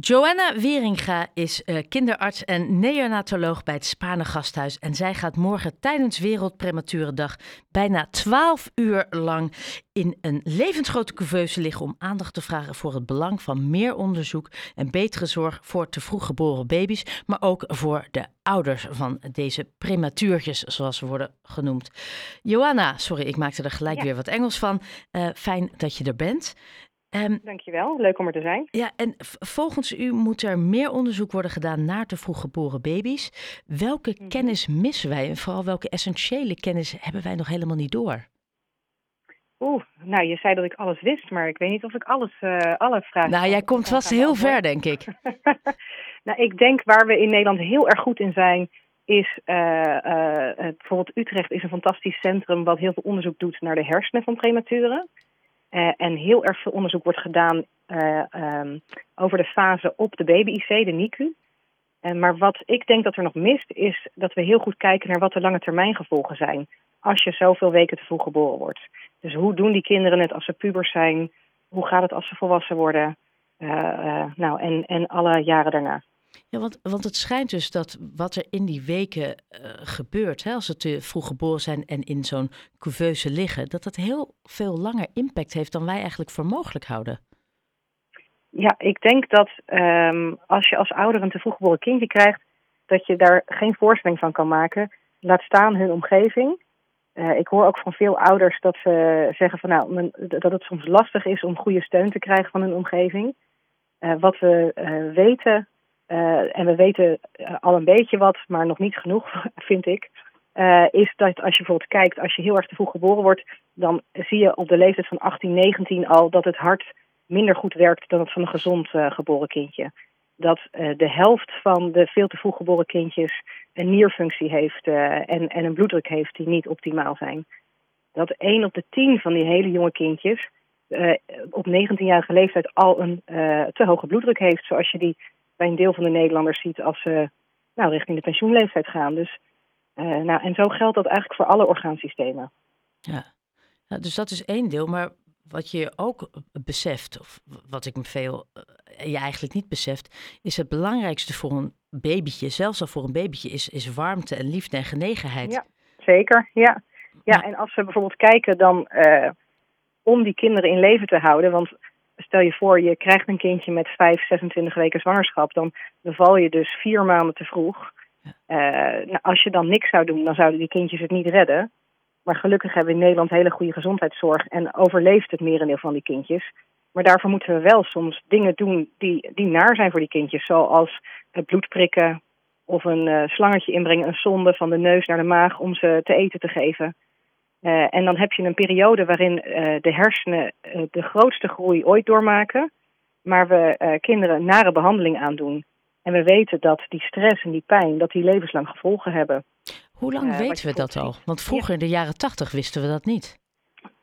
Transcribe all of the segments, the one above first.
Joanna Wieringa is uh, kinderarts en neonatoloog bij het Spanen Gasthuis. En zij gaat morgen tijdens Wereldprematurendag bijna 12 uur lang in een levensgrote couveuse liggen om aandacht te vragen voor het belang van meer onderzoek en betere zorg voor te vroeg geboren baby's, maar ook voor de ouders van deze prematuurtjes, zoals ze worden genoemd. Joanna, sorry, ik maakte er gelijk weer wat Engels van. Uh, fijn dat je er bent. Um, Dankjewel, leuk om er te zijn. Ja, en volgens u moet er meer onderzoek worden gedaan naar te vroeg geboren baby's. Welke mhm. kennis missen wij en vooral welke essentiële kennis hebben wij nog helemaal niet door? Oeh, nou je zei dat ik alles wist, maar ik weet niet of ik alles, uh, alle vragen... Nou, jij komt vast heel ver, denk ik. nou, ik denk waar we in Nederland heel erg goed in zijn, is uh, uh, bijvoorbeeld Utrecht is een fantastisch centrum wat heel veel onderzoek doet naar de hersenen van prematuren. Uh, en heel erg veel onderzoek wordt gedaan uh, um, over de fase op de baby-IC, de NICU. Uh, maar wat ik denk dat er nog mist, is dat we heel goed kijken naar wat de lange termijn gevolgen zijn. Als je zoveel weken te vroeg geboren wordt. Dus hoe doen die kinderen het als ze pubers zijn? Hoe gaat het als ze volwassen worden? nou, en, en alle jaren daarna. Ja, want, want het schijnt dus dat wat er in die weken uh, gebeurt, hè, als ze te vroeg geboren zijn en in zo'n couveuse liggen, dat dat heel veel langer impact heeft dan wij eigenlijk voor mogelijk houden. Ja, ik denk dat um, als je als ouder een te vroeg geboren kindje krijgt, dat je daar geen voorstelling van kan maken. Laat staan hun omgeving. Uh, ik hoor ook van veel ouders dat ze zeggen van nou, dat het soms lastig is om goede steun te krijgen van hun omgeving. Uh, wat we weten uh, en we weten uh, al een beetje wat, maar nog niet genoeg, vind ik. Uh, is dat als je bijvoorbeeld kijkt, als je heel erg te vroeg geboren wordt, dan zie je op de leeftijd van 18, 19 al dat het hart minder goed werkt dan het van een gezond geboren kindje. Dat de helft van de veel te vroeg geboren kindjes een nierfunctie heeft en, en een bloeddruk heeft die niet optimaal zijn. Dat 1 op de 10 van die hele jonge kindjes op 19-jarige leeftijd al een te hoge bloeddruk heeft, zoals je die bij een deel van de Nederlanders ziet als ze nou, richting de pensioenleeftijd gaan. Dus, uh, nou, en zo geldt dat eigenlijk voor alle orgaansystemen. Ja. dus dat is één deel. Maar wat je ook beseft, of wat ik me veel uh, je eigenlijk niet beseft, is het belangrijkste voor een babytje, zelfs al voor een babytje, is, is warmte en liefde en genegenheid. Ja, zeker. Ja, ja en als we bijvoorbeeld kijken dan uh, om die kinderen in leven te houden, want stel je voor, je krijgt een kindje met 5, 26 weken zwangerschap, dan beval je dus vier maanden te vroeg. Uh, nou, als je dan niks zou doen, dan zouden die kindjes het niet redden. Maar gelukkig hebben we in Nederland hele goede gezondheidszorg en overleeft het merendeel van die kindjes. Maar daarvoor moeten we wel soms dingen doen die, die naar zijn voor die kindjes, zoals het bloed prikken of een uh, slangetje inbrengen, een zonde van de neus naar de maag om ze te eten te geven. Uh, en dan heb je een periode waarin uh, de hersenen uh, de grootste groei ooit doormaken, maar we kinderen nare behandeling aandoen. En we weten dat die stress en die pijn, dat die levenslang gevolgen hebben. Hoe lang weten we dat al? Want vroeger in de jaren tachtig wisten we dat niet.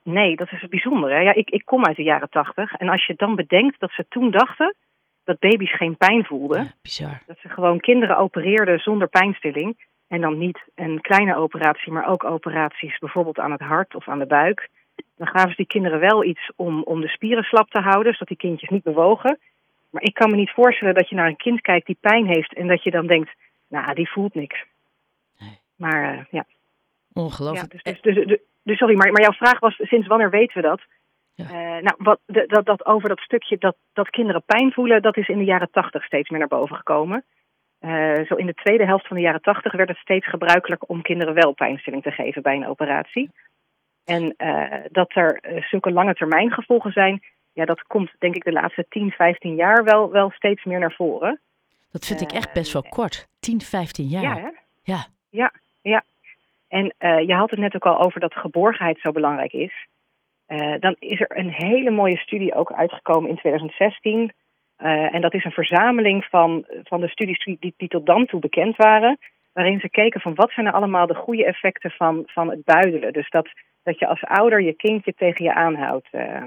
Nee, dat is het bijzondere. Ja, ik, ik kom uit de jaren tachtig. En als je dan bedenkt dat ze toen dachten dat baby's geen pijn voelden. Ja, bizar. Dat ze gewoon kinderen opereerden zonder pijnstilling. En dan niet een kleine operatie, maar ook operaties bijvoorbeeld aan het hart of aan de buik. Dan gaven ze die kinderen wel iets om, om de spieren slap te houden, zodat die kindjes niet bewogen. Maar ik kan me niet voorstellen dat je naar een kind kijkt die pijn heeft en dat je dan denkt, nou, die voelt niks. Nee. Maar uh, ja. Ongelooflijk. Ja, dus, dus, dus, dus, sorry, maar, maar jouw vraag was, sinds wanneer weten we dat? Ja. Uh, nou, wat, dat, dat over dat stukje dat, dat kinderen pijn voelen, dat is in de jaren tachtig steeds meer naar boven gekomen. Uh, zo in de tweede helft van de jaren tachtig werd het steeds gebruikelijk om kinderen wel pijnstilling te geven bij een operatie. En uh, dat er uh, zulke lange termijn gevolgen zijn, ja, dat komt denk ik de laatste 10, 15 jaar wel, wel steeds meer naar voren. Dat vind ik echt best wel kort. 10, 15 jaar. Ja, hè? Ja. Ja, ja. En je had het net ook al over dat geborgenheid zo belangrijk is. dan is er een hele mooie studie ook uitgekomen in 2016 uh, en dat is een verzameling van, van de studies die, die tot dan toe bekend waren. Waarin ze keken van wat zijn er nou allemaal de goede effecten van, van het buidelen. Dus dat, dat je als ouder je kindje tegen je aanhoudt. Uh,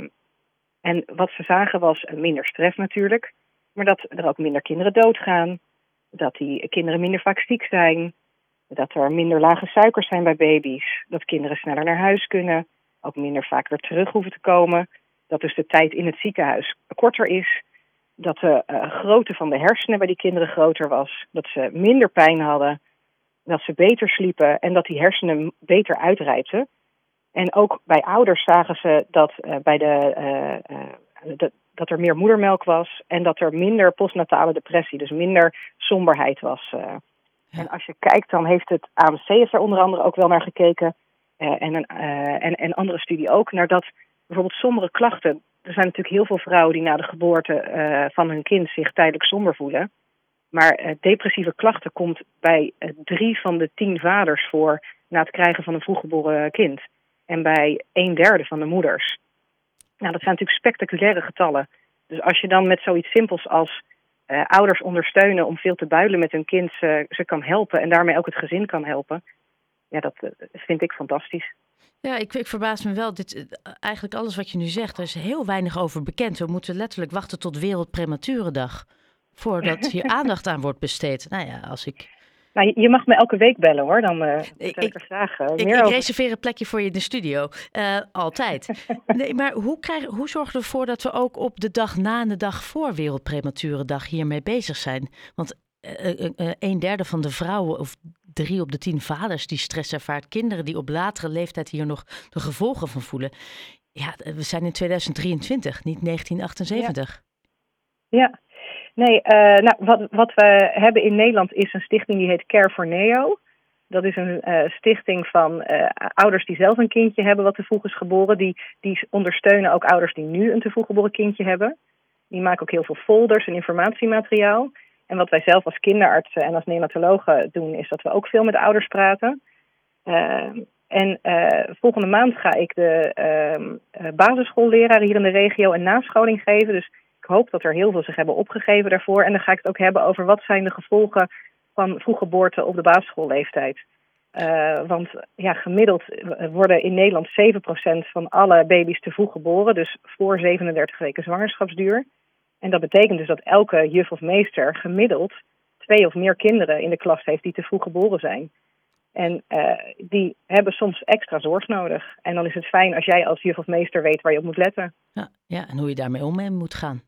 en wat ze zagen was minder stress natuurlijk. Maar dat er ook minder kinderen doodgaan. Dat die kinderen minder vaak ziek zijn. Dat er minder lage suikers zijn bij baby's. Dat kinderen sneller naar huis kunnen. Ook minder vaak weer terug hoeven te komen. Dat dus de tijd in het ziekenhuis korter is dat de grootte van de hersenen bij die kinderen groter was. Dat ze minder pijn hadden. Dat ze beter sliepen en dat die hersenen beter uitrijpten. En ook bij ouders zagen ze dat, bij de, de, dat er meer moedermelk was en dat er minder postnatale depressie, dus minder somberheid was. En als je kijkt, dan heeft het AMC er onder andere ook wel naar gekeken. en, een, en, en andere studie ook, naar dat bijvoorbeeld sombere klachten er zijn natuurlijk heel veel vrouwen die na de geboorte uh, van hun kind zich tijdelijk somber voelen. Maar uh, depressieve klachten komt bij uh, drie van de tien vaders voor na het krijgen van een vroeggeboren kind. En bij een derde van de moeders. Nou, dat zijn natuurlijk spectaculaire getallen. Dus als je dan met zoiets simpels als ouders ondersteunen om veel te builen met hun kind ze kan helpen en daarmee ook het gezin kan helpen. Ja, dat vind ik fantastisch. Ja, ik, ik verbaas me wel. Dit, eh, eigenlijk alles wat je nu zegt, er is heel weinig over bekend. We moeten letterlijk wachten tot Wereldprematurendag voordat hier aandacht aan wordt besteed. Nou ja, als ik nou, je mag me elke week bellen hoor, dan uh, ik, ik er graag ik, ik reserveer een plekje voor je in de studio. Uh, altijd. nee, maar hoe, krijg, hoe zorgen we ervoor dat we ook op de dag na en de dag voor Wereldprematurendag hiermee bezig zijn? Want een derde van de vrouwen, of drie op de tien vaders die stress ervaart, kinderen die op latere leeftijd hier nog de gevolgen van voelen. Ja, we zijn in 2023, niet 1978. Ja, nee, uh, nou, wat, wat we hebben in Nederland is een stichting die heet Care for Neo. Dat is een uh, stichting van uh, ouders die zelf een kindje hebben wat te vroeg is geboren. Die, die ondersteunen ook ouders die nu een te vroeg geboren kindje hebben. Die maken ook heel veel folders en informatiemateriaal. En wat wij zelf als kinderartsen en als neonatologen doen, is dat we ook veel met ouders praten. Uh, en uh, volgende maand ga ik de uh, hier in de regio een nascholing geven. Dus ik hoop dat er heel veel zich hebben opgegeven daarvoor. En dan ga ik het ook hebben over wat zijn de gevolgen van vroeggeboorte op de basisschoolleeftijd. Uh, want ja, gemiddeld worden in Nederland 7% van alle baby's te vroeg geboren. Dus voor 37 weken zwangerschapsduur. En dat betekent dus dat elke juf of meester gemiddeld twee of meer kinderen in de klas heeft die te vroeg geboren zijn. En uh, die hebben soms extra zorg nodig. En dan is het fijn als jij als juf of meester weet waar je op moet letten. Ja, ja en hoe je daarmee om moet gaan.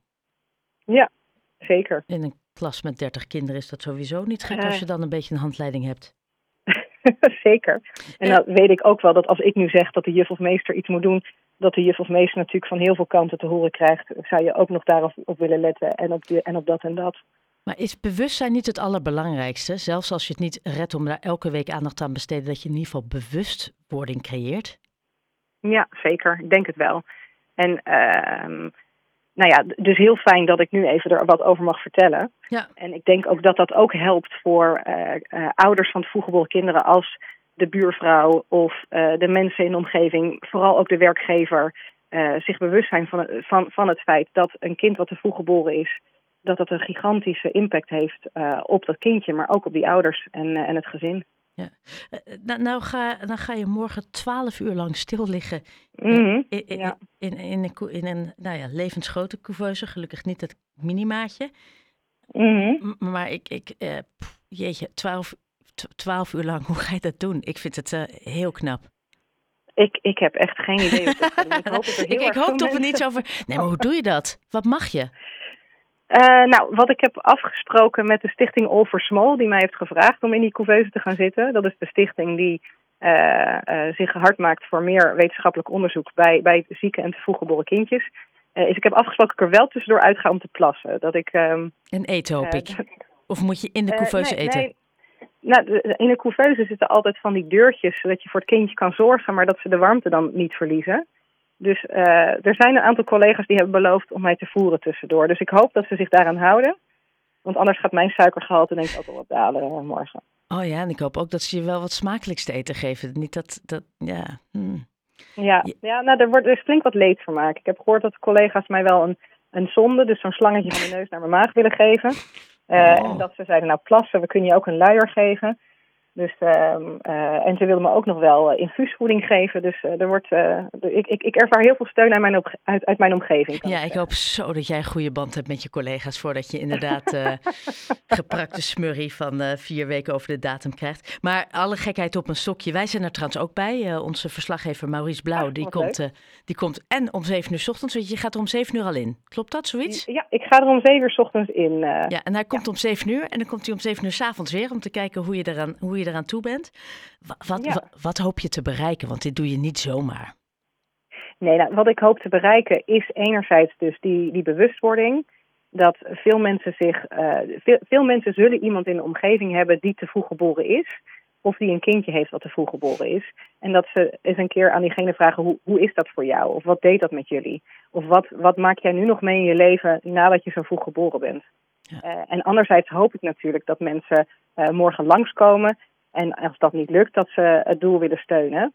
Ja, zeker. In een klas met 30 kinderen is dat sowieso niet gek uh, als je dan een beetje een handleiding hebt. zeker. En dan weet ik ook wel dat als ik nu zeg dat de juf of meester iets moet doen, dat de juf of meester natuurlijk van heel veel kanten te horen krijgt. Zou je ook nog daarop op willen letten en op, die, en op dat en dat. Maar is bewustzijn niet het allerbelangrijkste? Zelfs als je het niet redt om daar elke week aandacht aan te besteden, dat je in ieder geval bewustwording creëert? Ja, zeker. Ik denk het wel. En uh, nou ja, dus heel fijn dat ik nu even er wat over mag vertellen. Ja. En ik denk ook dat dat ook helpt voor uh, uh, ouders van vroeggeboren kinderen als de buurvrouw of uh, de mensen in de omgeving, vooral ook de werkgever, zich bewust zijn van, van, van het feit dat een kind wat te vroeg geboren is, dat dat een gigantische impact heeft op dat kindje, maar ook op die ouders en, en het gezin. Ja. Nou, nou, ga, dan ga je morgen twaalf uur lang stil liggen mm -hmm. in, in, ja. in, in, een, in een nou ja, levensgrote couveuse. Gelukkig niet het minimaatje. Mm -hmm. Maar ik, ik uh, pff, jeetje, twaalf, twaalf uur lang, hoe ga je dat doen? Ik vind het uh, heel knap. Ik, ik heb echt geen idee. Wat ik hoop, dat er heel ik, ik hoop dat we niets over. Nee, maar hoe doe je dat? Wat mag je? Uh, nou, wat ik heb afgesproken met de stichting All for Small, die mij heeft gevraagd om in die couveuse te gaan zitten. Dat is de stichting die uh, uh, zich hard maakt voor meer wetenschappelijk onderzoek bij, bij zieke en te vroeg geboren kindjes. is ik heb afgesproken dat ik er wel tussendoor uit ga om te plassen. Dat ik, um, en eten hoop ik. Of moet je in de couveuse nee, eten? Nee. Nou, in de couveuse zitten altijd van die deurtjes, zodat je voor het kindje kan zorgen, maar dat ze de warmte dan niet verliezen. Dus uh, er zijn een aantal collega's die hebben beloofd om mij te voeren tussendoor. Dus ik hoop dat ze zich daaraan houden. Want anders gaat mijn suikergehalte denk ik ook wel wat dalen morgen. Oh ja, en ik hoop ook dat ze je wel wat smakelijks te eten geven. Niet dat, dat ja... Hmm. Ja, ja nou, er, wordt, er is flink wat leedvermaak. Ik heb gehoord dat collega's mij wel een, een zonde, dus zo'n slangetje van mijn neus naar mijn maag willen geven. Uh, oh. En dat ze zeiden, nou plassen, we kunnen je ook een luier geven. Dus, ehm, eh, en ze wilden me ook nog wel uh, infuusvoeding geven. Dus uh, er wordt, ik, ik, ik ervaar heel veel steun uit mijn, uit, uit mijn omgeving. Ja, ik hoop zo dat jij een goede band hebt met je collega's. Voordat je inderdaad geprakte smurrie van vier weken over de datum krijgt. Maar alle gekheid op een stokje. Wij zijn er trouwens ook bij. onze verslaggever Maurice Blauw. die, komt, die komt en om zeven uur s ochtends. Weet je, je gaat er om zeven uur al in. Klopt dat, zoiets? Ja, ik ga er om zeven uur s ochtends in. ja, en hij komt om zeven uur. En dan komt hij om zeven uur s avonds weer. Om te kijken hoe je eraan, hoe je eraan toe bent. Wat, wat, hoop je te bereiken? Want dit doe je niet zomaar. Nee, nou, wat ik hoop te bereiken is enerzijds dus die, die bewustwording. Dat veel mensen zich. Uh, veel, veel mensen zullen iemand in de omgeving hebben die te vroeg geboren is. Of die een kindje heeft wat te vroeg geboren is. En dat ze eens een keer aan diegene vragen: hoe, hoe is dat voor jou? Of wat deed dat met jullie? Of wat, wat maak jij nu nog mee in je leven nadat je zo vroeg geboren bent? Ja. Uh, en anderzijds hoop ik natuurlijk dat mensen uh, morgen langskomen en als dat niet lukt, dat ze het doel willen steunen.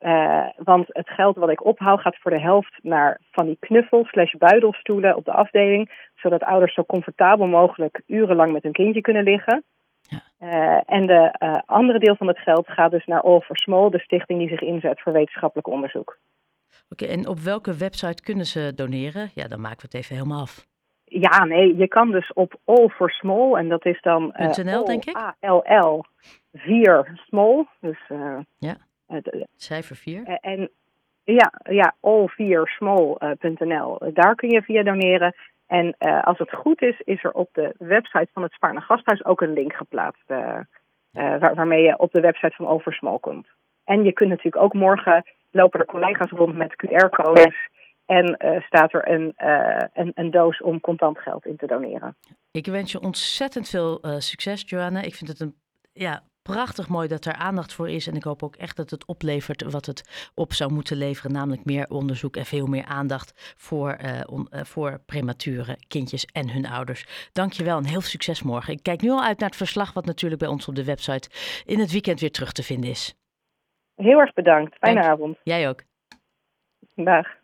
Uh, want het geld wat ik ophaal gaat voor de helft naar van die knuffel slash buidelstoelen op de afdeling. Zodat ouders zo comfortabel mogelijk urenlang met hun kindje kunnen liggen. Ja. Uh, en de uh, andere deel van het geld gaat dus naar All for Small, de stichting die zich inzet voor wetenschappelijk onderzoek. Oké, en op welke website kunnen ze doneren? Ja, dan maken we het even helemaal af. Ja, nee, je kan dus op All for Small en dat is dan... .nl, denk ik? A-L-L 4 small. Dus, uh, ja, uh, cijfer 4. en ja, ja all4small.nl. Daar kun je via doneren. En uh, als het goed is, is er op de website van het Spaarne Gasthuis ook een link geplaatst. Waar, waarmee je op de website van Oversmall komt. En je kunt natuurlijk ook morgen lopen er collega's rond met QR-codes. En staat er een, een, een, doos om contant geld in te doneren. Ik wens je ontzettend veel succes, Joanna. Ik vind het een ja, prachtig mooi dat er aandacht voor is. En ik hoop ook echt dat het oplevert wat het op zou moeten leveren. Namelijk meer onderzoek en veel meer aandacht voor, on, voor premature kindjes en hun ouders. Dankjewel en heel veel succes morgen. Ik kijk nu al uit naar het verslag wat natuurlijk bij ons op de website in het weekend weer terug te vinden is. Heel erg bedankt. Fijne avond. Jij ook. Dag.